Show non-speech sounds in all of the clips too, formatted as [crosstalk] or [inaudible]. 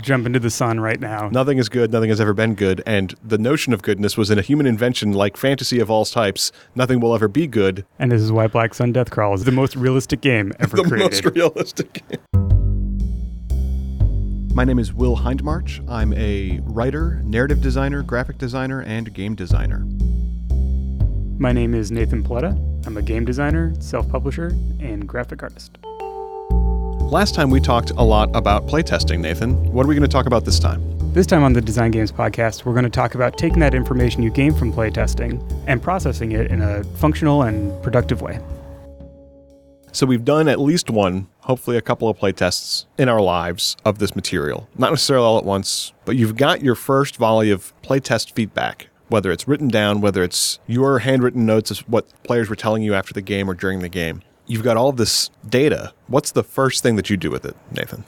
jump into the sun right now. Nothing is good, nothing has ever been good, and the notion of goodness was in a human invention like fantasy of all types. Nothing will ever be good. And this is why Black Sun Death Crawl is the most realistic game [laughs] ever the created. The most realistic game. My name is Will Hindmarch. I'm a writer, narrative designer, graphic designer, and game designer. My name is Nathan Paoletta. I'm a game designer, self publisher, and graphic artist. Last time we talked a lot about playtesting, Nathan. What are we going to talk about this time? This time on the Design Games podcast, we're going to talk about taking that information you gain from playtesting and processing it in a functional and productive way. So we've done at least one, hopefully a couple of playtests in our lives of this material. Not necessarily all at once, but you've got your first volley of playtest feedback, whether it's written down, whether it's your handwritten notes of what players were telling you after the game or during the game. You've got all this data. What's the first thing that you do with it, Nathan?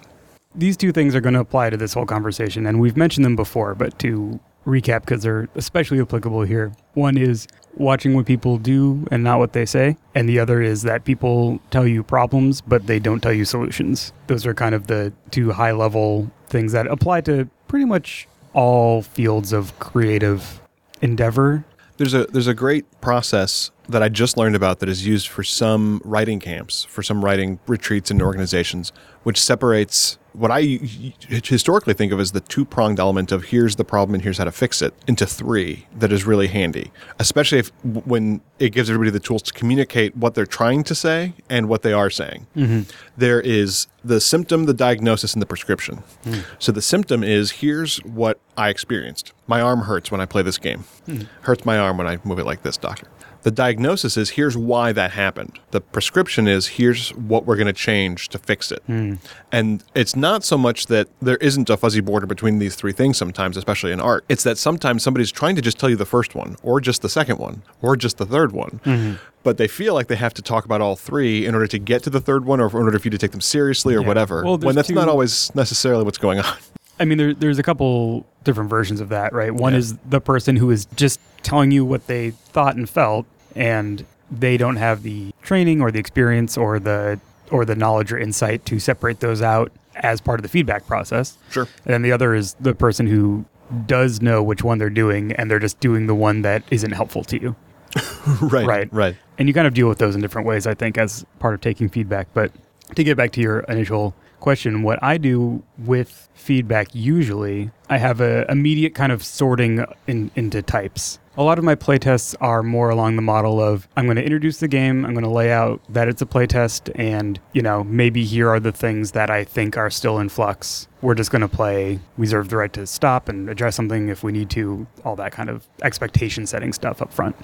These two things are going to apply to this whole conversation, and we've mentioned them before, but to recap, because they're especially applicable here. One is watching what people do and not what they say. And the other is that people tell you problems, but they don't tell you solutions. Those are kind of the two high level things that apply to pretty much all fields of creative endeavor. There's a there's a great process that I just learned about that is used for some writing camps, for some writing retreats and organizations, which separates what I historically think of as the two pronged element of here's the problem and here's how to fix it into three that is really handy, especially if when it gives everybody the tools to communicate what they're trying to say and what they are saying. Mm-hmm. There is the symptom, the diagnosis, and the prescription. Mm. So the symptom is here's what I experienced. My arm hurts when I play this game. Mm. Hurts my arm when I move it like this, doctor. The diagnosis is here's why that happened. The prescription is here's what we're going to change to fix it. Mm. And it's not so much that there isn't a fuzzy border between these three things sometimes, especially in art. It's that sometimes somebody's trying to just tell you the first one, or just the second one, or just the third one. Mm-hmm. But they feel like they have to talk about all three in order to get to the third one, or in order for you to take them seriously, or yeah. whatever. Well, when that's two... not always necessarily what's going on. I mean, there, there's a couple different versions of that, right? One yeah. is the person who is just telling you what they thought and felt, and they don't have the training or the experience or the or the knowledge or insight to separate those out as part of the feedback process. Sure. And then the other is the person who does know which one they're doing, and they're just doing the one that isn't helpful to you. [laughs] right. Right. Right. And you kind of deal with those in different ways, I think, as part of taking feedback. But to get back to your initial question, what I do with feedback usually, I have a immediate kind of sorting in, into types. A lot of my playtests are more along the model of I'm going to introduce the game, I'm going to lay out that it's a playtest, and you know maybe here are the things that I think are still in flux. We're just going to play. We reserve the right to stop and address something if we need to. All that kind of expectation setting stuff up front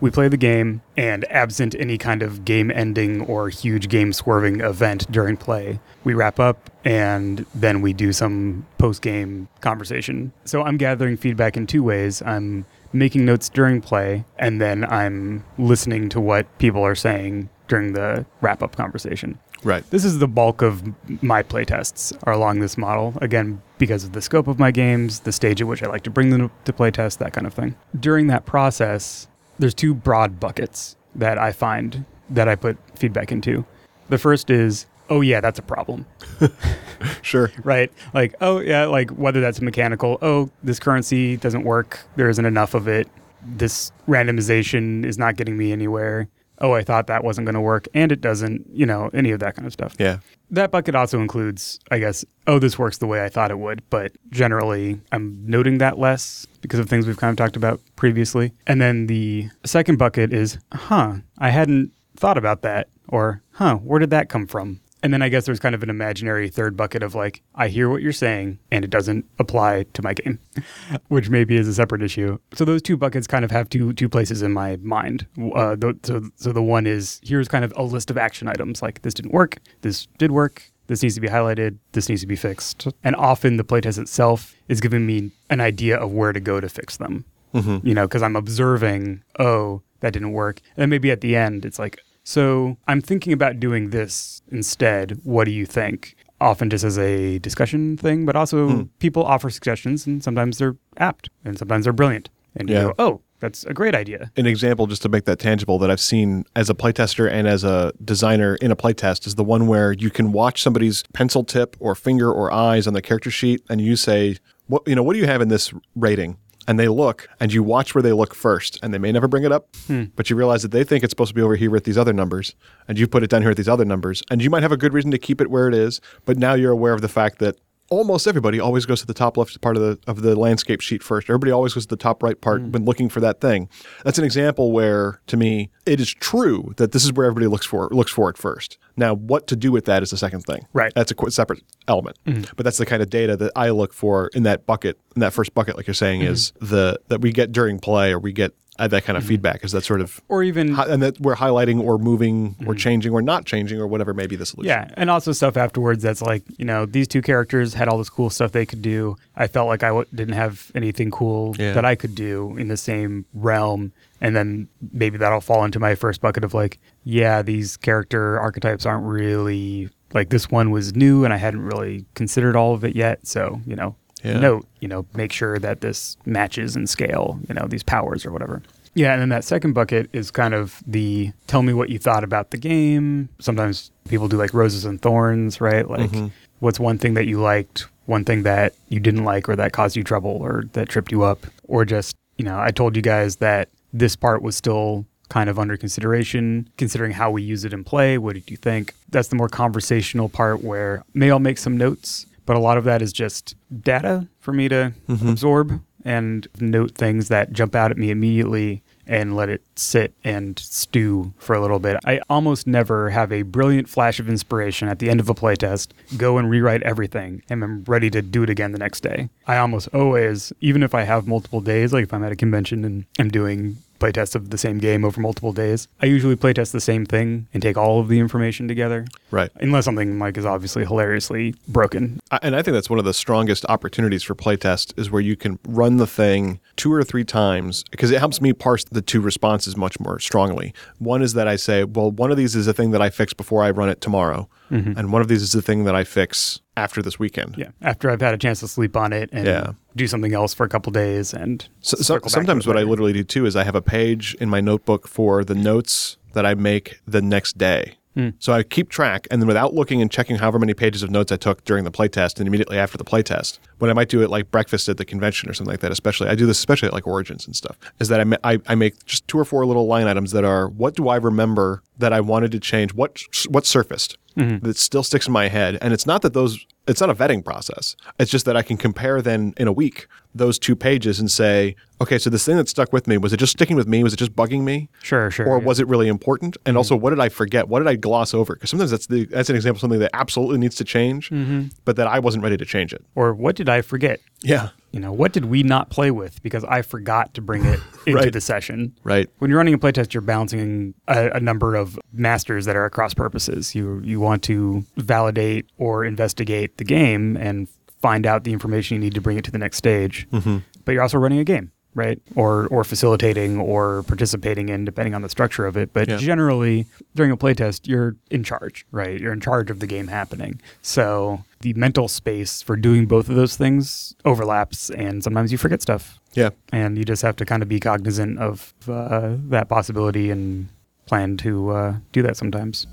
we play the game, and absent any kind of game ending or huge game swerving event during play, we wrap up and then we do some post game conversation. So I'm gathering feedback in two ways. I'm making notes during play, and then I'm listening to what people are saying during the wrap up conversation. Right. This is the bulk of my playtests are along this model. Again, because of the scope of my games, the stage at which I like to bring them to playtest, that kind of thing. During that process, there's two broad buckets that I find that I put feedback into. The first is, oh yeah, that's a problem. [laughs] sure. Right. Like, oh yeah, like whether that's mechanical, oh, this currency doesn't work, there isn't enough of it. This randomization is not getting me anywhere oh, I thought that wasn't going to work, and it doesn't, you know, any of that kind of stuff. Yeah. That bucket also includes, I guess, oh, this works the way I thought it would, but generally I'm noting that less because of things we've kind of talked about previously. And then the second bucket is, huh, I hadn't thought about that, or huh, where did that come from? And then I guess there's kind of an imaginary third bucket of like, I hear what you're saying and it doesn't apply to my game, [laughs] which maybe is a separate issue. So those two buckets kind of have two two places in my mind. Uh, so, so the one is here's kind of a list of action items like this didn't work, this did work, this needs to be highlighted, this needs to be fixed. And often the playtest itself is giving me an idea of where to go to fix them. Mm-hmm. You know, because I'm observing, oh, that didn't work. And then maybe at the end, it's like, so I'm thinking about doing this instead. What do you think? Often just as a discussion thing, but also hmm. people offer suggestions and sometimes they're apt and sometimes they're brilliant. And you yeah. go, oh, that's a great idea. An example, just to make that tangible, that I've seen as a playtester and as a designer in a playtest is the one where you can watch somebody's pencil tip or finger or eyes on the character sheet, and you say, "What you know? What do you have in this rating?" And they look, and you watch where they look first, and they may never bring it up, hmm. but you realize that they think it's supposed to be over here with these other numbers, and you put it down here with these other numbers, and you might have a good reason to keep it where it is, but now you're aware of the fact that almost everybody always goes to the top left part of the of the landscape sheet first. Everybody always goes to the top right part mm. when looking for that thing. That's an example where, to me, it is true that this is where everybody looks for looks for it first. Now, what to do with that is the second thing. Right. That's a qu- separate element. Mm-hmm. But that's the kind of data that I look for in that bucket, in that first bucket, like you're saying, mm-hmm. is the that we get during play or we get Uh, that kind of mm. feedback. Is that sort of Or even and that we're highlighting or moving or mm. changing or not changing or whatever may be the solution. Yeah, and also stuff afterwards that's like, you know, these two characters had all this cool stuff they could do. I felt like I w- didn't have anything cool Yeah. that I could do in the same realm. And then maybe that'll fall into my first bucket of like, yeah, these character archetypes aren't really like this one was new and I hadn't really considered all of it yet. So, you know, Yeah. note, you know, make sure that this matches in scale, you know, these powers or whatever. Yeah, and then that second bucket is kind of the tell me what you thought about the game. Sometimes people do like roses and thorns, right? Like, mm-hmm. what's one thing that you liked, one thing that you didn't like, or that caused you trouble, or that tripped you up, or just, you know, I told you guys that this part was still kind of under consideration, considering how we use it in play. What did you think? That's the more conversational part where may I'll make some notes, but a lot of that is just data for me to mm-hmm. absorb and note things that jump out at me immediately and let it sit and stew for a little bit. I almost never have a brilliant flash of inspiration at the end of a playtest, go and rewrite everything, and I'm ready to do it again the next day. I almost always, even if I have multiple days, like if I'm at a convention and I'm doing playtests of the same game over multiple days, I usually playtest the same thing and take all of the information together. Right. Unless something like is obviously hilariously broken. And I think that's one of the strongest opportunities for playtest is where you can run the thing two or three times because it helps me parse the two responses much more strongly. One is that I say, well, one of these is a thing that I fix before I run it tomorrow, mm-hmm. and one of these is the thing that I fix after this weekend. Yeah. After I've had a chance to sleep on it and Yeah. do something else for a couple days and So, so, sometimes what I literally do too is I have a page in my notebook for the notes that I make the next day. Mm. So I keep track, and then without looking and checking however many pages of notes I took during the playtest and immediately after the playtest, when I might do it like breakfast at the convention or something like that, especially I do this especially at like Origins and stuff, is that I, ma- I, I make just two or four little line items that are what do I remember that I wanted to change, what what surfaced mm-hmm. that still sticks in my head, and it's not that those it's not a vetting process. It's just that I can compare then in a week those two pages and say, okay, so this thing that stuck with me, was it just sticking with me? Was it just bugging me? Sure, sure. Or yeah. was it really important? And mhm. also, what did I forget? What did I gloss over? Because sometimes that's the that's an example of something that absolutely needs to change, mm-hmm. but that I wasn't ready to change it. or what did I forget? Yeah. You know, what did we not play with because I forgot to bring it [laughs] into Right. the session? Right. When you're running a playtest, you're balancing a, a number of masters that are across purposes. You you want to validate or investigate the game and find out the information you need to bring it to the next stage. Mm-hmm. But you're also running a game, right? Or or facilitating or participating in, depending on the structure of it. But Yeah. generally, during a playtest, you're in charge, right? You're in charge of the game happening. So the mental space for doing both of those things overlaps, and sometimes you forget stuff Yeah. and you just have to kind of be cognizant of uh, that possibility and plan to uh, do that sometimes.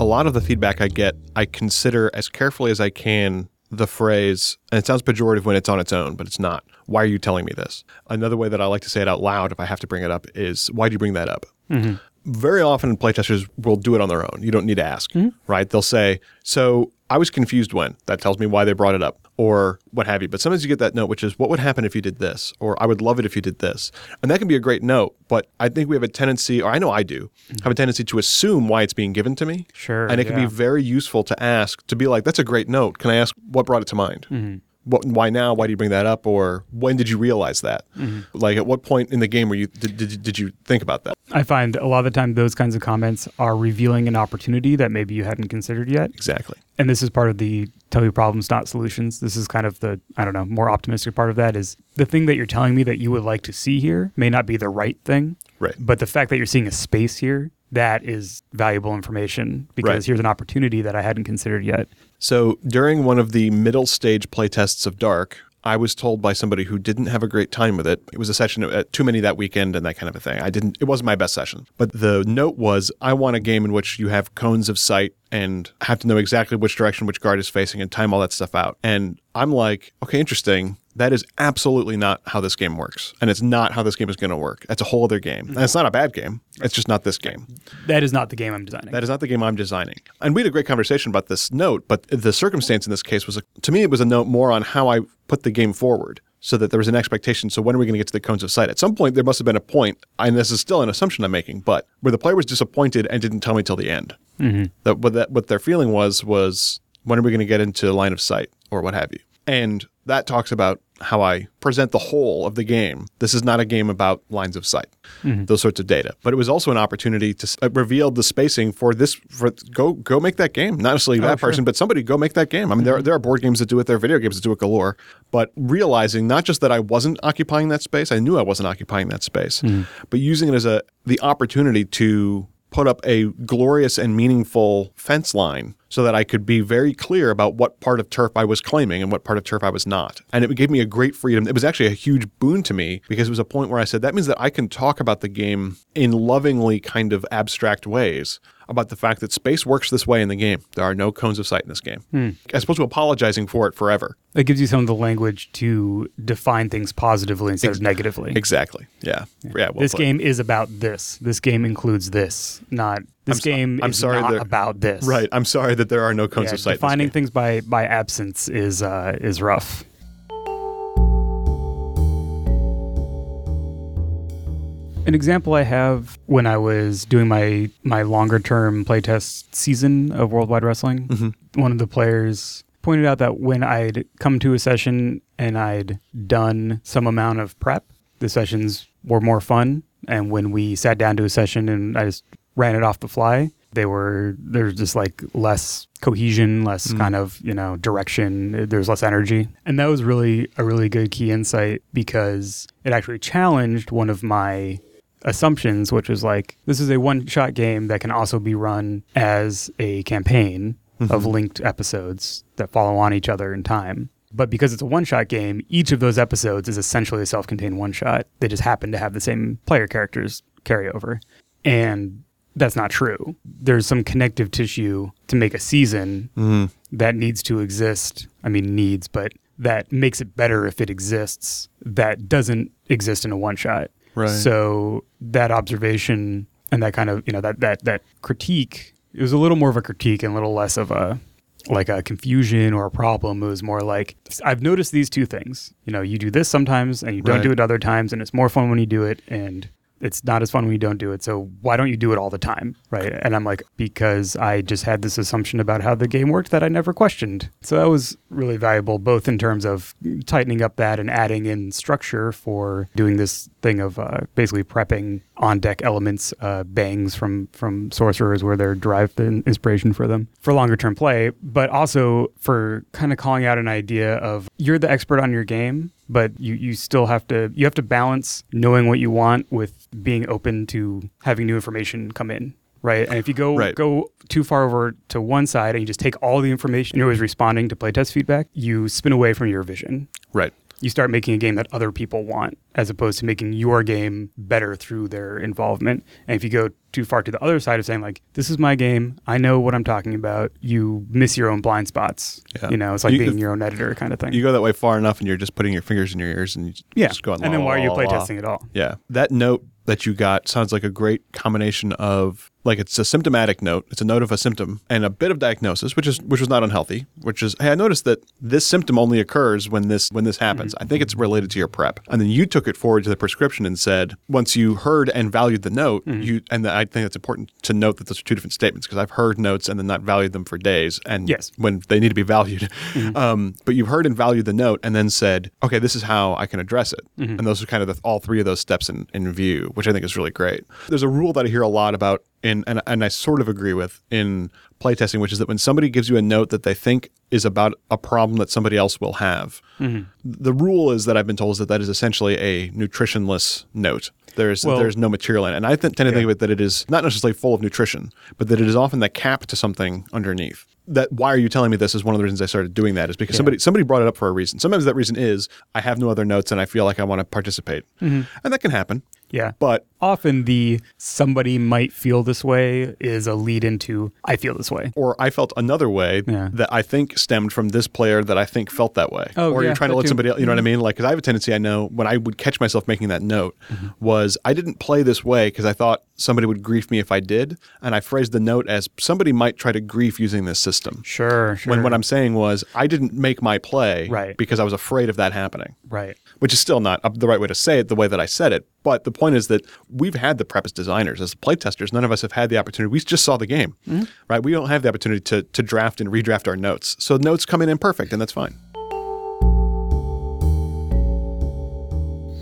A lot of the feedback I get, I consider as carefully as I can the phrase, and it sounds pejorative when it's on its own, but it's not. Why are you telling me this? Another way that I like to say it out loud, if I have to bring it up, is why do you bring that up? Mm-hmm. Very often, playtesters will do it on their own. You don't need to ask, mm-hmm. right? They'll say, So I was confused when. That tells me why they brought it up, or what have you. But sometimes you get that note, which is, What would happen if you did this? Or I would love it if you did this. And that can be a great note, but I think we have a tendency, or I know I do, have a tendency to assume why it's being given to me. Sure, And it can yeah. be very useful to ask, to be like, That's a great note. Can I ask what brought it to mind? Mm-hmm. What, why now? Why do you bring that up? Or when did you realize that? Mm-hmm. Like, at what point in the game were you did, did, did you think about that? I find a lot of the time those kinds of comments are revealing an opportunity that maybe you hadn't considered yet. Exactly. And this is part of the tell you problems, not solutions. This is kind of the, I don't know, more optimistic part of that is the thing that you're telling me that you would like to see here may not be the right thing. Right. But the fact that you're seeing a space here, that is valuable information because Right. here's an opportunity that I hadn't considered yet. So during one of the middle stage playtests of Dark, I was told by somebody who didn't have a great time with it. It was a session at too many that weekend and that kind of a thing. I didn't. It wasn't my best session. But the note was, I want a game in which you have cones of sight and have to know exactly which direction which guard is facing and time all that stuff out. And I'm like, okay, interesting. That is absolutely not how this game works. And it's not how this game is going to work. That's a whole other game. And it's not a bad game. It's just not this game. That is not the game I'm designing. That is not the game I'm designing. And we had a great conversation about this note, but the circumstance in this case was, a, to me, it was a note more on how I put the game forward so that there was an expectation. So when are we going to get to the cones of sight? At some point, there must have been a point, and this is still an assumption I'm making, but where the player was disappointed and didn't tell me till the end. Mm-hmm. That what that what their feeling was was when are we going to get into line of sight or what have you? And that talks about how I present the whole of the game. This is not a game about lines of sight, mm-hmm. those sorts of data. But it was also an opportunity to uh, reveal the spacing for this. For go go make that game. Not necessarily oh, that sure. person, but somebody go make that game. I mean, mm-hmm. there there are board games that do it. There are video games that do it galore. But realizing not just that I wasn't occupying that space, I knew I wasn't occupying that space, mm-hmm. but using it as a the opportunity to put up a glorious and meaningful fence line so that I could be very clear about what part of turf I was claiming and what part of turf I was not. And it gave me a great freedom. It was actually a huge boon to me because it was a point where I said, that means that I can talk about the game in lovingly kind of abstract ways about the fact that space works this way in the game. There are no cones of sight in this game. Hmm. As opposed to apologizing for it forever. It gives you some of the language to define things positively instead Ex- of negatively. Exactly. Yeah. Yeah. yeah well this played. game is about this. This game includes this, not this I'm game I'm is sorry not about this. Right. I'm sorry that there are no cones yeah, of sight. Defining things by by absence is uh, is rough. An example I have when I was doing my my longer term playtest season of World Wide Wrestling, mm-hmm. one of the players pointed out that when I'd come to a session and I'd done some amount of prep, the sessions were more fun. And when we sat down to a session and I just ran it off the fly, they were there's just like less cohesion, less mm. kind of you know direction. There's less energy, and that was really a really good key insight because it actually challenged one of my assumptions, which was like this is a one shot game that can also be run as a campaign mm-hmm. of linked episodes that follow on each other in time. But because it's a one shot game, each of those episodes is essentially a self contained one shot. They just happen to have the same player characters carry over. And that's not true. There's some connective tissue to make a season mm-hmm. that needs to exist. I mean, needs, but that makes it better if it exists that doesn't exist in a one shot. Right. So that observation and that kind of you know that that that critique it was a little more of a critique and a little less of a like a confusion or a problem. It was more like I've noticed these two things. You know, you do this sometimes and you don't right. do it other times, and it's more fun when you do it. And it's not as fun when you don't do it. So why don't you do it all the time? Right. And I'm like, because I just had this assumption about how the game worked that I never questioned. So that was really valuable, both in terms of tightening up that and adding in structure for doing this thing of uh, basically prepping on deck elements, uh, bangs from from sorcerers where they're derived the inspiration for them for longer term play, but also for kind of calling out an idea of you're the expert on your game, but you, you still have to you have to balance knowing what you want with being open to having new information come in right? And if you go right. go too far over to one side and you just take all the information you're always responding to playtest feedback, you spin away from your vision. Right you start making a game that other people want as opposed to making your game better through their involvement. And if you go too far to the other side of saying like, this is my game, I know what I'm talking about, you miss your own blind spots. Yeah. You know, it's like you, being your own editor kind of thing. You go that way far enough and you're just putting your fingers in your ears and you yeah. just going, and then why are you playtesting at all? Yeah. That note that you got sounds like a great combination of like it's a symptomatic note it's a note of a symptom and a bit of diagnosis which is which was not unhealthy which is hey i noticed that this symptom only occurs when this when this happens mm-hmm. i think it's related to your prep and then you took it forward to the prescription and said once you heard and valued the note mm-hmm. you and i think it's important to note that those are two different statements because i've heard notes and then not valued them for days and yes when they need to be valued mm-hmm. um, but you've heard and valued the note and then said okay this is how i can address it mm-hmm. and those are kind of the, all three of those steps in, in view which i think is really great there's a rule that i hear a lot about in and, and I sort of agree with in playtesting, which is that when somebody gives you a note that they think is about a problem that somebody else will have, mm-hmm. the rule is that I've been told is that that is essentially a nutritionless note. There's well, there's no material in it, and I th- tend to yeah. think of it that it is not necessarily full of nutrition, but that it is often the cap to something underneath. that why are you telling me this is one of the reasons I started doing that is because somebody somebody brought it up for a reason. Sometimes that reason is I have no other notes and I feel like I want to participate, and that can happen. Yeah. But often the somebody might feel this way is a lead into I feel this way. or I felt another way Yeah. that I think stemmed from this player that I think felt that way. Oh, or yeah, you're trying to let too. Mm-hmm. somebody else, you know what I mean? Like, because I have a tendency, I know when I would catch myself making that note Mm-hmm. was I didn't play this way because I thought somebody would grief me if I did. And I phrased the note as somebody might try to grief using this system. Sure, sure. When what I'm saying was I didn't make my play Right. because I was afraid of that happening. right. Which is still not the right way to say it the way that I said it. But the point is that we've had the prep as designers, as playtesters. None of us have had the opportunity. We just saw the game, Mm-hmm. right? We don't have the opportunity to, to draft and redraft our notes. So notes come in imperfect, and that's fine.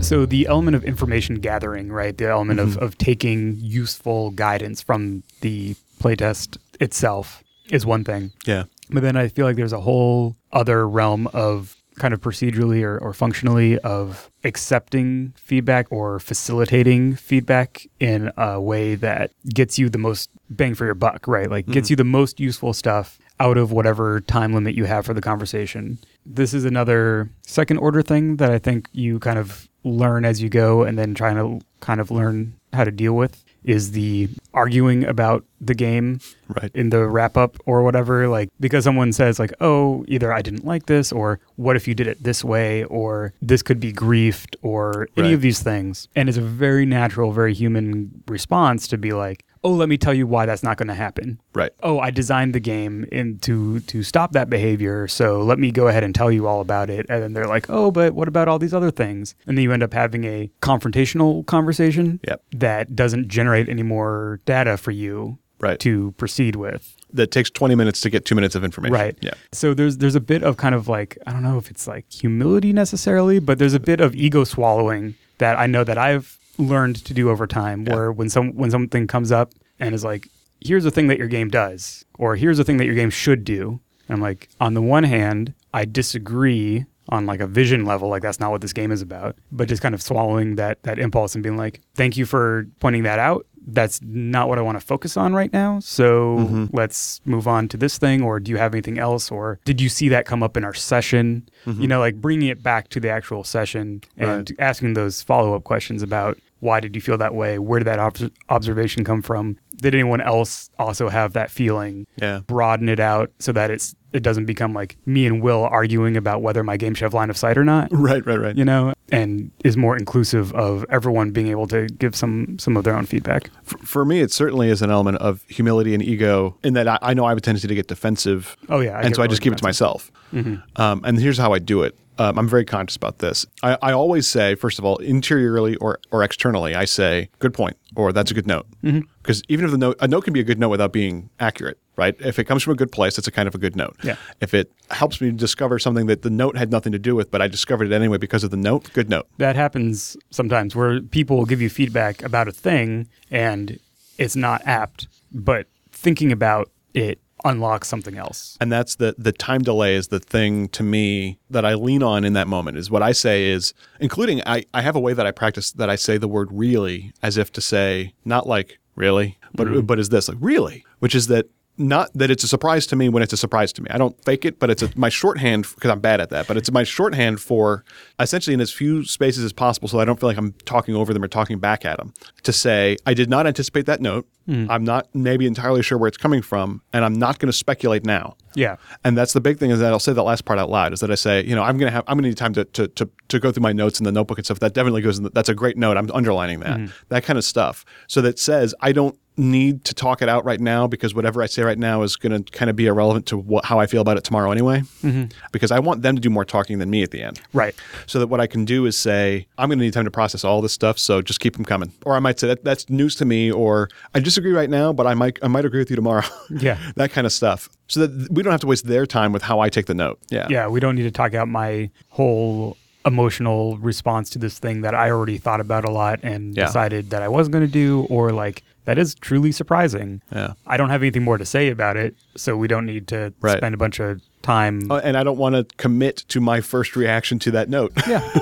So the element of information gathering, right? The element of, of taking useful guidance from the playtest itself is one thing. Yeah. But then I feel like there's a whole other realm of kind of procedurally or, or functionally of accepting feedback or facilitating feedback in a way that gets you the most bang for your buck, right? Like gets mm-hmm. you the most useful stuff out of whatever time limit you have for the conversation. This is another second order thing that I think you kind of learn as you go and then trying to kind of learn how to deal with is the arguing about the game Right. in the wrap up or whatever like because someone says like oh either i didn't like this or what if you did it this way or this could be griefed or any Right. of these things and it's a very natural very human response to be like oh let me tell you why that's not going to happen Right. oh i designed the game in to to stop that behavior so let me go ahead and tell you all about it and then they're like oh but what about all these other things and then you end up having a confrontational conversation Yep. that doesn't generate any more data for you Right. to proceed with That takes 20 minutes to get two minutes of information. Right. Yeah. So there's there's a bit of kind of like I don't know if it's like humility necessarily, but there's a bit of ego swallowing that I know that I've learned to do over time. Yeah. Where when some when something comes up and is like, here's a thing that your game does, or here's a thing that your game should do, and I'm like, on the one hand, I disagree on like a vision level, like that's not what this game is about, but just kind of swallowing that that impulse and being like, thank you for pointing that out. That's not what I want to focus on right now. So mm-hmm. let's move on to this thing. Or do you have anything else? Or did you see that come up in our session? You mm-hmm. know, like bringing it back to the actual session and Right. asking those follow up questions about why did you feel that way? Where did that obs- observation come from? Did anyone else also have that feeling? Yeah. Broaden it out so that it's it doesn't become like me and Will arguing about whether my game should have line of sight or not. [laughs] Right. Right. Right. You know, and is more inclusive of everyone being able to give some some of their own feedback. For, for me, it certainly is an element of humility and ego in that I, I know I have a tendency to get defensive. Oh, yeah, I and so I just keep it to defensive. myself. Um, and here's how I do it. Um, I'm very conscious about this. I, I always say, first of all, interiorly or, or externally, I say, good point, or that's a good note. Because even if the note, a note can be a good note without being accurate, right? If it comes from a good place, it's a kind of a good note. Yeah. If it helps me discover something that the note had nothing to do with, but I discovered it anyway because of the note, good note. That happens sometimes where people will give you feedback about a thing and it's not apt, but thinking about it unlocks something else. and that's the the time delay is the thing to me that I lean on in that moment is what I say is including I, I have a way that I practice that I say the word really as if to say not like really? But mm-hmm. but is this like really? Which is that not that it's a surprise to me when it's a surprise to me. I don't fake it, but it's a, my shorthand because I'm bad at that. But it's my shorthand for essentially in as few spaces as possible, so I don't feel like I'm talking over them or talking back at them. To say I did not anticipate that note. Hmm. I'm not maybe entirely sure where it's coming from, and I'm not going to speculate now. Yeah. And that's the big thing is that I'll say that last part out loud is that I say, you know, I'm gonna have I'm gonna need time to to to, to go through my notes in the notebook and stuff. That definitely goes in the, that's a great note. I'm underlining that. Hmm. That kind of stuff. So that says I don't need to talk it out right now because whatever I say right now is going to kind of be irrelevant to what, how I feel about it tomorrow anyway. Mm-hmm. Because I want them to do more talking than me at the end. Right. So that what I can do is say, I'm going to need time to process all this stuff, so just keep them coming. Or I might say that that's news to me, or I disagree right now, but I might I might agree with you tomorrow. [laughs] Yeah. that kind of stuff. So that we don't have to waste their time with how I take the note. Yeah, Yeah, we don't need to talk out my whole emotional response to this thing that I already thought about a lot and Yeah. decided that I wasn't going to do, or like that is truly surprising. Yeah. I don't have anything more to say about it, so we don't need to Right. spend a bunch of time. Uh, and I don't want to commit to my first reaction to that note. yeah. [laughs]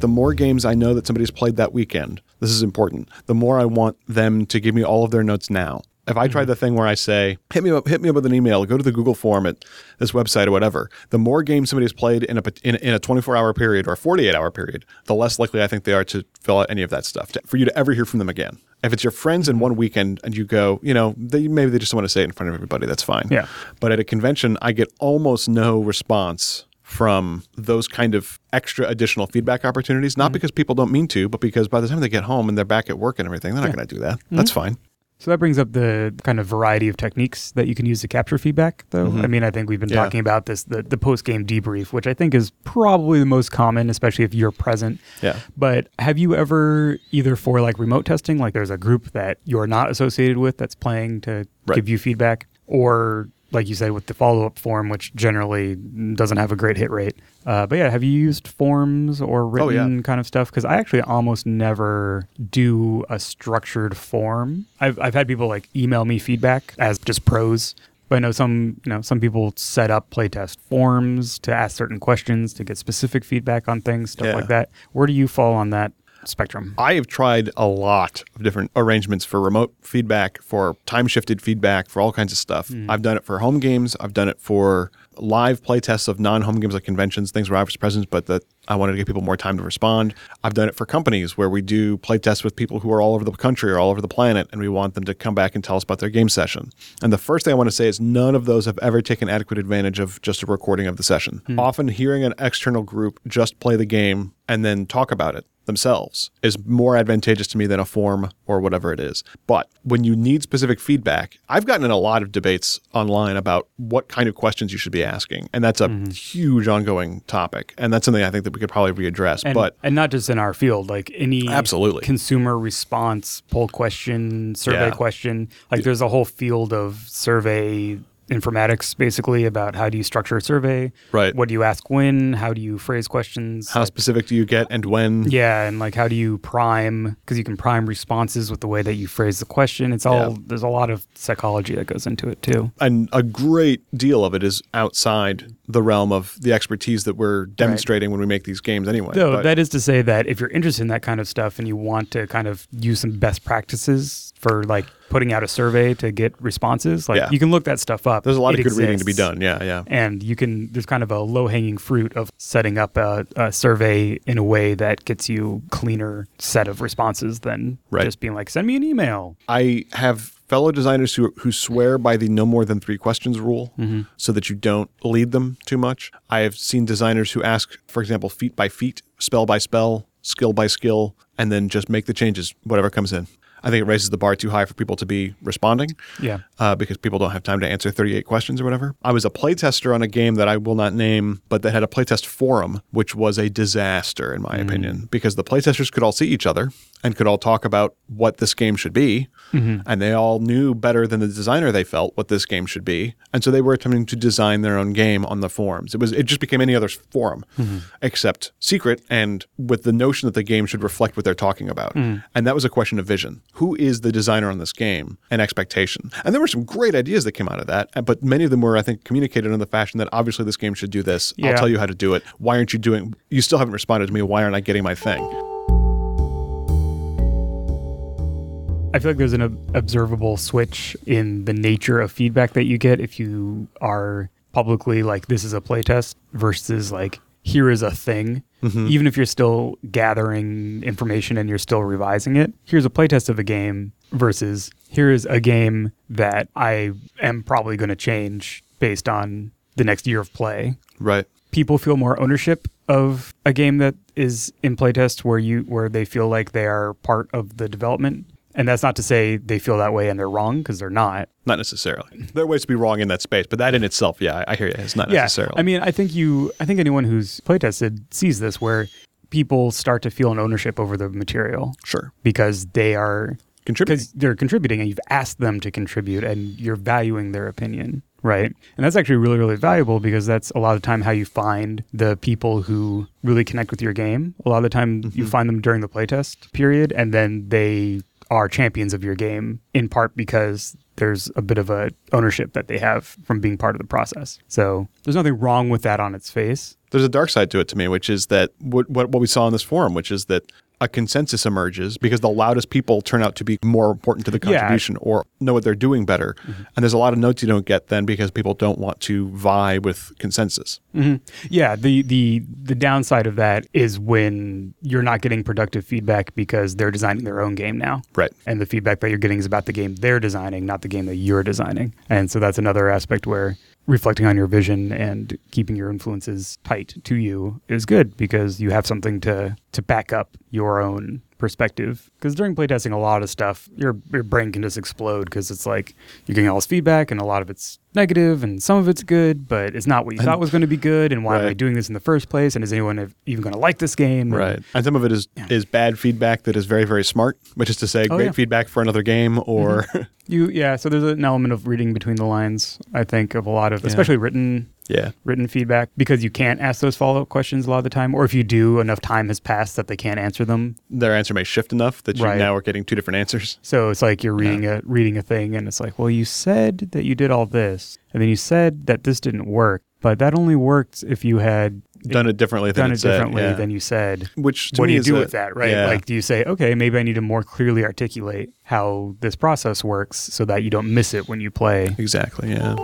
the more games I know that somebody's played that weekend, This is important. The more I want them to give me all of their notes now. If I try hmm. the thing where I say, hit me up, hit me up with an email, go to the Google form at this website or whatever, the more games somebody has played in a in, in a 24 hour period or a 48 hour period, the less likely I think they are to fill out any of that stuff to, for you to ever hear from them again. If it's your friends in one weekend and you go, you know, they maybe they just want to say it in front of everybody, that's fine. Yeah. But at a convention, I get almost no response from those kind of extra additional feedback opportunities. Not hmm. because people don't mean to, but because by the time they get home and they're back at work and everything, they're not going to do that. Hmm. That's fine. So that brings up the kind of variety of techniques that you can use to capture feedback, though. I mean, I think we've been Mm-hmm. Yeah. talking about this, the, the post game debrief, which I think is probably the most common, especially if you're present. Yeah. But have you ever, either for like remote testing, like there's a group that you're not associated with that's playing to Right. give you feedback, or like you said with the follow up form, which generally doesn't have a great hit rate. Uh, but yeah, have you used forms or Oh, yeah. written kind of stuff? Because I actually almost never do a structured form. I've I've had people like email me feedback as just prose. But I know some, you know, some people set up playtest forms to ask certain questions to get specific feedback on things, stuff Yeah. like that. Where do you fall on that spectrum? I have tried a lot of different arrangements for remote feedback, for time shifted feedback, for all kinds of stuff. Mm. I've done it for home games. I've done it for live play tests of non home games like conventions, things where I was present, but that I wanted to give people more time to respond. I've done it for companies where we do play tests with people who are all over the country or all over the planet, and we want them to come back and tell us about their game session. And the first thing I want to say is none of those have ever taken adequate advantage of just a recording of the session. Hmm. Often hearing an external group just play the game and then talk about it themselves is more advantageous to me than a form or whatever it is. But when you need specific feedback, I've gotten in a lot of debates online about what kind of questions you should be asking. And that's a mm-hmm. huge ongoing topic. And that's something I think that we could probably readdress. And, but and not just in our field, like any Absolutely. consumer response poll question, survey Yeah. question. Like there's a whole field of survey informatics basically about how do you structure a survey, Right. What do you ask when? How do you phrase questions? how Like, specific do you get and when? yeah, and like how do you prime? Because you can prime responses with the way that you phrase the question. It's all Yeah. there's a lot of psychology that goes into it too. and a great deal of it is outside the realm of the expertise that we're demonstrating when we make these games anyway. But- that is to say that if you're interested in that kind of stuff and you want to kind of use some best practices for like putting out a survey to get responses, like Yeah. you can look that stuff up. there's a lot It of good reading to be done. Yeah, yeah. And you can, there's kind of a low hanging fruit of setting up a, a survey in a way that gets you cleaner set of responses than Right. just being like, send me an email. I have fellow designers who who swear by the no more than three questions rule Mm-hmm. so that you don't lead them too much. I have seen designers who ask, for example, feat by feat, spell by spell, skill by skill, and then just make the changes, whatever comes in. I think it raises the bar too high for people to be responding Yeah. uh, because people don't have time to answer 38 questions or whatever. I was a playtester on a game that I will not name, but that had a playtest forum, which was a disaster, in my opinion, because the playtesters could all see each other and could all talk about what this game should be. Mm-hmm. And they all knew better than the designer they felt what this game should be. And so they were attempting to design their own game on the forums. It was it just became any other forum mm-hmm. except secret and with the notion that the game should reflect what they're talking about. Mm. And that was a question of vision. Who is the designer on this game and expectation? And there were some great ideas that came out of that, but many of them were, I think, communicated in the fashion that obviously this game should do this. Yeah. I'll tell you how to do it. Why aren't you doing? You still haven't responded to me. Why aren't I getting my thing? I feel like there's an ob- observable switch in the nature of feedback that you get if you are publicly like this is a playtest versus like here is a thing. Mm-hmm. Even if you're still gathering information and you're still revising it, here's a playtest of a game versus here is a game that I am probably going to change based on the next year of play Right. people feel more ownership of a game that is in playtest where you where they feel like they are part of the development and that's not to say they feel that way and they're wrong because they're not Not necessarily. There are ways to be wrong in that space, but that in itself, yeah, I hear you. It's not yeah necessarily. i mean i think you i think anyone who's playtested sees this where people start to feel an ownership over the material sure. because they are Contributing. because they're contributing and you've asked them to contribute and you're valuing their opinion right and that's actually really really valuable because that's a lot of the time how you find the people who really connect with your game a lot of the time you mm-hmm. find them during the playtest period and then they are champions of your game in part because there's a bit of a ownership that they have from being part of the process. So there's nothing wrong with that on its face. There's a dark side to it to me, which is that what, what what we saw in this forum, which is that a consensus emerges because the loudest people turn out to be more important to the Yeah. contribution or know what they're doing better. Mm-hmm. And there's a lot of notes you don't get then because people don't want to vie with consensus. Mm-hmm. Yeah, the the the downside of that is when you're not getting productive feedback because they're designing their own game now. Right. And the feedback that you're getting is about the game they're designing, not the game that you're designing. And so that's another aspect where reflecting on your vision and keeping your influences tight to you is good because you have something to to back up your own perspective. Because during playtesting a lot of stuff your your brain can just explode because it's like you're getting all this feedback and a lot of it's negative and some of it's good but it's not what you thought was going to be good and why am I doing this in the first place and is anyone even going to like this game? And- Right. And some of it is is bad feedback that is very very smart, which is to say Oh, great yeah. feedback for another game mm-hmm. or you yeah so there's an element of reading between the lines I think of a lot of especially written yeah. written feedback because you can't ask those follow-up questions a lot of the time or if you do enough time has passed that they can't answer them Their answer may shift enough that you Right. now are getting two different answers. so it's like you're reading a reading a thing and it's like well you said that you did all this and then you said that this didn't work but that only worked if you had Done it differently than done it it said, differently yeah. than you said Which what do you do a- with that right yeah. like do you say okay maybe i need to more clearly articulate how this process works so that you don't miss it when you play Exactly, yeah.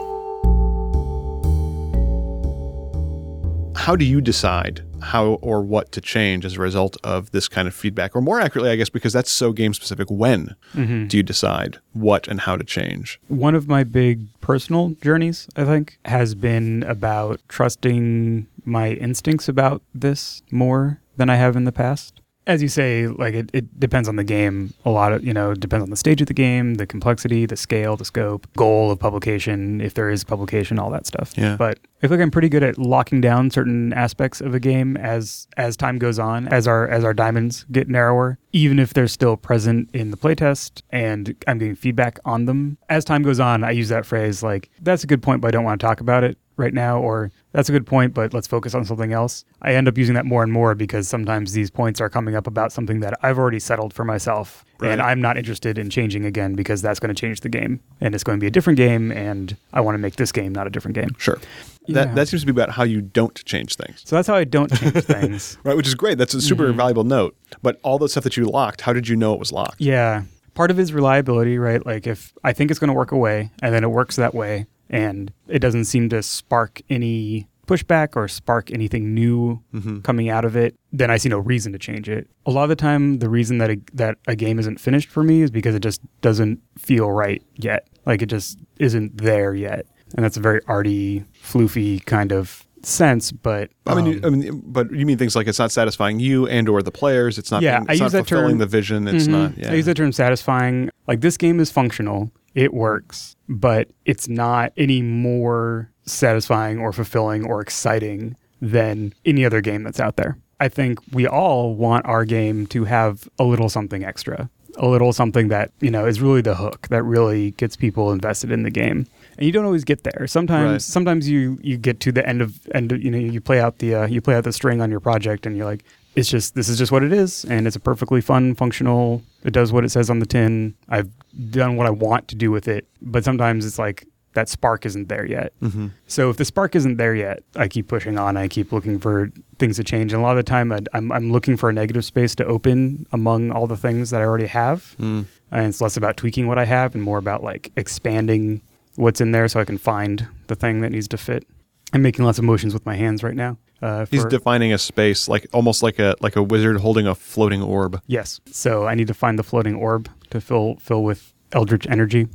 How do you decide how or what to change as a result of this kind of feedback? Or more accurately, I guess, because that's so game specific, when Mm-hmm. do you decide what and how to change? One of my big personal journeys, I think, has been about trusting my instincts about this more than I have in the past. As you say, like it, it depends on the game. A lot of, you know, depends on the stage of the game, the complexity, the scale, the scope, goal of publication, if there is publication, all that stuff. Yeah. But I feel like I'm pretty good at locking down certain aspects of a game as as time goes on, as our as our diamonds get narrower, even if they're still present in the playtest and I'm getting feedback on them. As time goes on, I use that phrase like, that's a good point, but I don't want to talk about it right now, or that's a good point, but let's focus on something else. I end up using that more and more because sometimes these points are coming up about something that I've already settled for myself. And I'm not interested in changing again because that's going to change the game. And it's going to be a different game, and I want to make this game not a different game. Sure. Yeah. That, that seems to be about how you don't change things. So that's how I don't change [laughs] things. Right, which is great. That's a super Mm-hmm. valuable note. But all the stuff that you locked, how did you know it was locked? Yeah. Part of it is reliability, right? Like if I think it's going to work away and then it works that way and it doesn't seem to spark any pushback or spark anything new coming out of it, then I see no reason to change it. A lot of the time, the reason that a, that a game isn't finished for me is because it just doesn't feel right yet. Like it just isn't there yet. And that's a very arty, floofy kind of sense, but I mean, um, you, I mean, but you mean things like it's not satisfying you and or the players. It's not. Yeah, being, I use not that fulfilling term- the vision. It's Mhm. not. Yeah. I use the term satisfying. Like this game is functional, it works, but it's not any more satisfying or fulfilling or exciting than any other game that's out there. I think we all want our game to have a little something extra, a little something that, you know, is really the hook that really gets people invested in the game. And you don't always get there. Sometimes Right. sometimes you you get to the end of end of, you know, you play out the uh, you play out the string on your project and you're like it's just this is just what it is and it's a perfectly fun functional it does what it says on the tin. I've done what i want to do with it but sometimes it's like that spark isn't there yet. Mm-hmm. so if the spark isn't there yet i keep pushing on i keep looking for things to change and a lot of the time I'd- i'm, I'm looking for a negative space to open among all the things that i already have. Mm. and it's less about tweaking what i have and more about like expanding what's in there so i can find the thing that needs to fit. I'm making lots of motions with my hands right now uh, He's defining a space like almost like a like a wizard holding a floating orb. Yes. So I need to find the floating orb to fill fill with eldritch energy.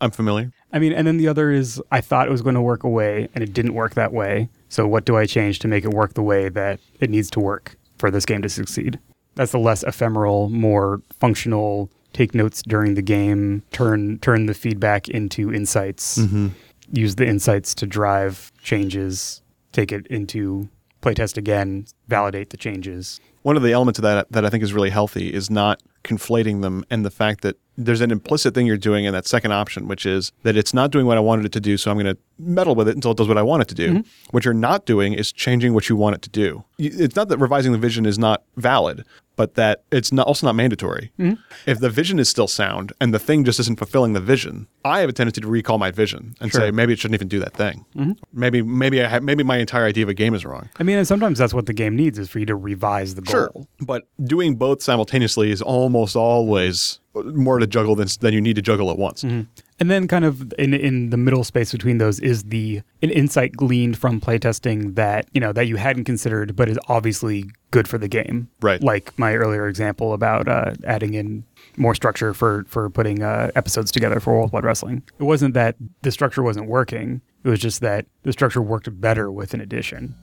I'm familiar. I mean, and then the other is I thought it was going to work away and it didn't work that way. So what do I change to make it work the way that it needs to work for this game to succeed? That's the less ephemeral, more functional take notes during the game, turn turn the feedback into insights. Mm-hmm. Use the insights to drive changes, take it into playtest again, validate the changes. One of the elements of that that I think is really healthy is not conflating them and the fact that there's an implicit thing you're doing in that second option, which is that it's not doing what I wanted it to do, so I'm going to meddle with it until it does what I want it to do. Mm-hmm. What you're not doing is changing what you want it to do. It's not that revising the vision is not valid, but that it's not also not mandatory. Mm-hmm. If the vision is still sound and the thing just isn't fulfilling the vision, I have a tendency to recall my vision and say maybe it shouldn't even do that thing. Mm-hmm. Maybe maybe I ha- maybe my entire idea of a game is wrong. I mean, and sometimes that's what the game needs is for you to revise the goal. Sure, But doing both simultaneously is almost always more to juggle than, than you need to juggle at once. And then kind of in in the middle space between those is the an insight gleaned from playtesting that, you know, that you hadn't considered but is obviously good for the game. Right. Like my earlier example about uh, adding in more structure for for putting uh, episodes together for World Wide Wrestling. It wasn't that the structure wasn't working. It was just that the structure worked better with an addition.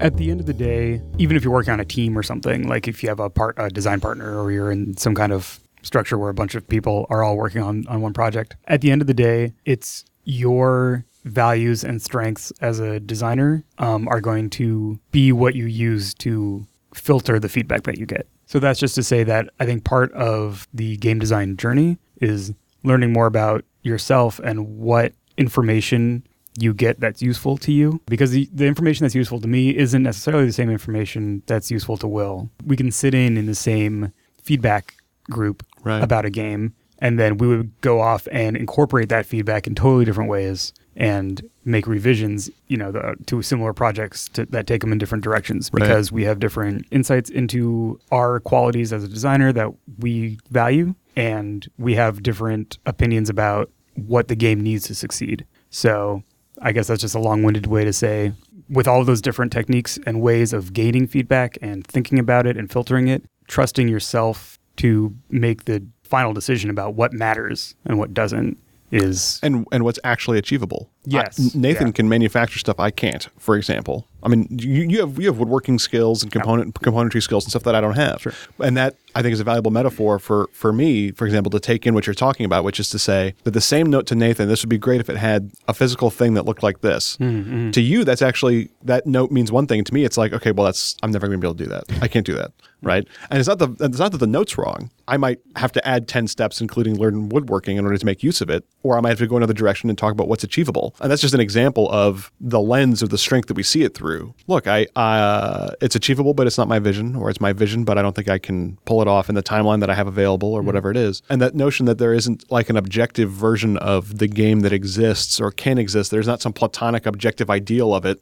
At the end of the day, even if you're working on a team or something, like if you have a part a design partner or you're in some kind of structure where a bunch of people are all working on, on one project, at the end of the day, it's your values and strengths as a designer um, are going to be what you use to filter the feedback that you get. So that's just to say that I think part of the game design journey is learning more about yourself and what information you get that's useful to you because the, the information that's useful to me isn't necessarily the same information that's useful to Will. We can sit in in the same feedback group Right. about a game and then we would go off and incorporate that feedback in totally different ways and make revisions, you know, the, to similar projects to, that take them in different directions Right. because we have different insights into our qualities as a designer that we value and we have different opinions about what the game needs to succeed. So I guess that's just a long-winded way to say with all those different techniques and ways of gaining feedback and thinking about it and filtering it, trusting yourself to make the final decision about what matters and what doesn't is and and what's actually achievable. Yes, I- Nathan yeah. can manufacture stuff I can't. For example, I mean, you, you have you have woodworking skills and component componentry skills and stuff that I don't have. Sure. And that I think is a valuable metaphor for for me, for example, to take in what you're talking about, which is to say that the same note to Nathan, this would be great if it had a physical thing that looked like this. Mm-hmm, To you, that's actually that note means one thing. To me, it's like, okay, well, that's I'm never going to be able to do that. I can't do that, right? And it's not the it's not that the note's wrong. I might have to add ten steps, including learn woodworking, in order to make use of it, or I might have to go another direction and talk about what's achievable. And that's just an example of the lens of the strength that we see it through. Look, I uh, it's achievable, but it's not my vision, or it's my vision, but I don't think I can pull it off in the timeline that I have available, or whatever it is. And that notion that there isn't like an objective version of the game that exists or can exist. There's not some platonic objective ideal of it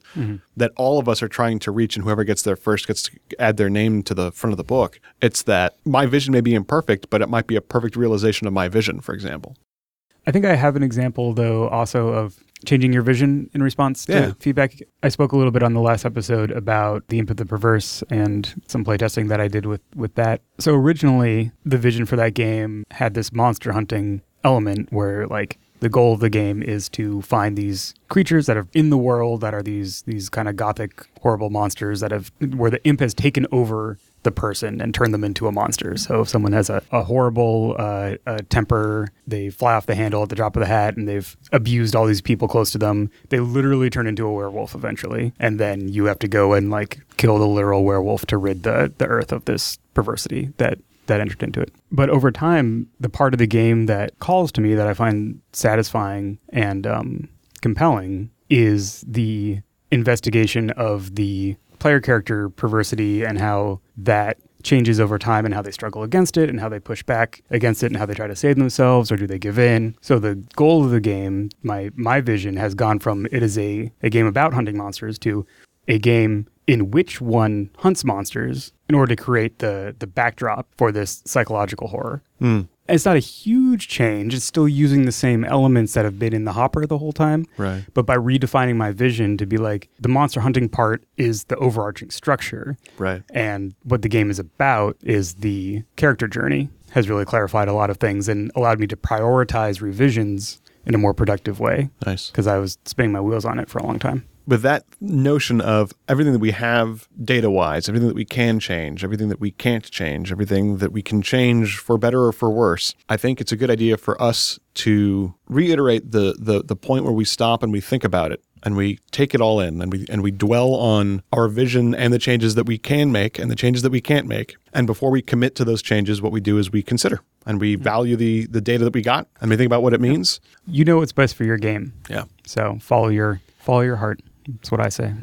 that all of us are trying to reach, and whoever gets there first gets to add their name to the front of the book. It's that my vision may be imperfect, but it might be a perfect realization of my vision, for example. I think I have an example though also of changing your vision in response to Yeah. feedback. I spoke a little bit on the last episode about the Imp of the Perverse and some playtesting that I did with with that. So originally the vision for that game had this monster hunting element where like the goal of the game is to find these creatures that are in the world that are these these kind of gothic horrible monsters that have where the imp has taken over the person and turn them into a monster. So if someone has a, a horrible uh, uh, temper, they fly off the handle at the drop of the hat, and they've abused all these people close to them. They literally turn into a werewolf eventually, and then you have to go and like kill the literal werewolf to rid the the earth of this perversity that that entered into it. But over time, the part of the game that calls to me that I find satisfying and um, compelling is the investigation of the player character perversity and how that changes over time and how they struggle against it and how they push back against it and how they try to save themselves or do they give in. So the goal of the game, my my vision has gone from it is a, a game about hunting monsters to a game in which one hunts monsters in order to create the the backdrop for this psychological horror. Hmm. It's not a huge change. It's still using the same elements that have been in the hopper the whole time. Right. But by redefining my vision to be like the monster hunting part is the overarching structure. Right. And what the game is about is the character journey has really clarified a lot of things and allowed me to prioritize revisions in a more productive way Nice. because I was spinning my wheels on it for a long time. With that notion of everything that we have data wise, everything that we can change, everything that we can't change, everything that we can change for better or for worse, I think it's a good idea for us to reiterate the the, the point where we stop and we think about it and we take it all in and we and we dwell on our vision and the changes that we can make and the changes that we can't make. And before we commit to those changes, what we do is we consider and we hmm. value the the data that we got and we think about what it means. You know what's best for your game. Yeah. So follow your follow your heart. That's what I say.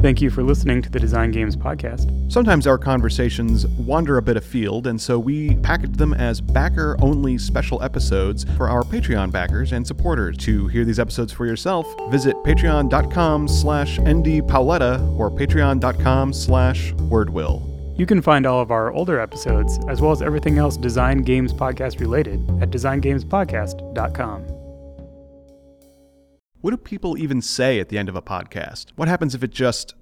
Thank you for listening to the Design Games podcast. Sometimes our conversations wander a bit afield, and so we package them as backer only special episodes for our Patreon backers and supporters. To hear these episodes for yourself, visit patreon.com slash ndpaoletta or patreon.com slash wordwill. You can find all of our older episodes, as well as everything else Design Games Podcast related, at designgamespodcast.com. What do people even say at the end of a podcast? What happens if it just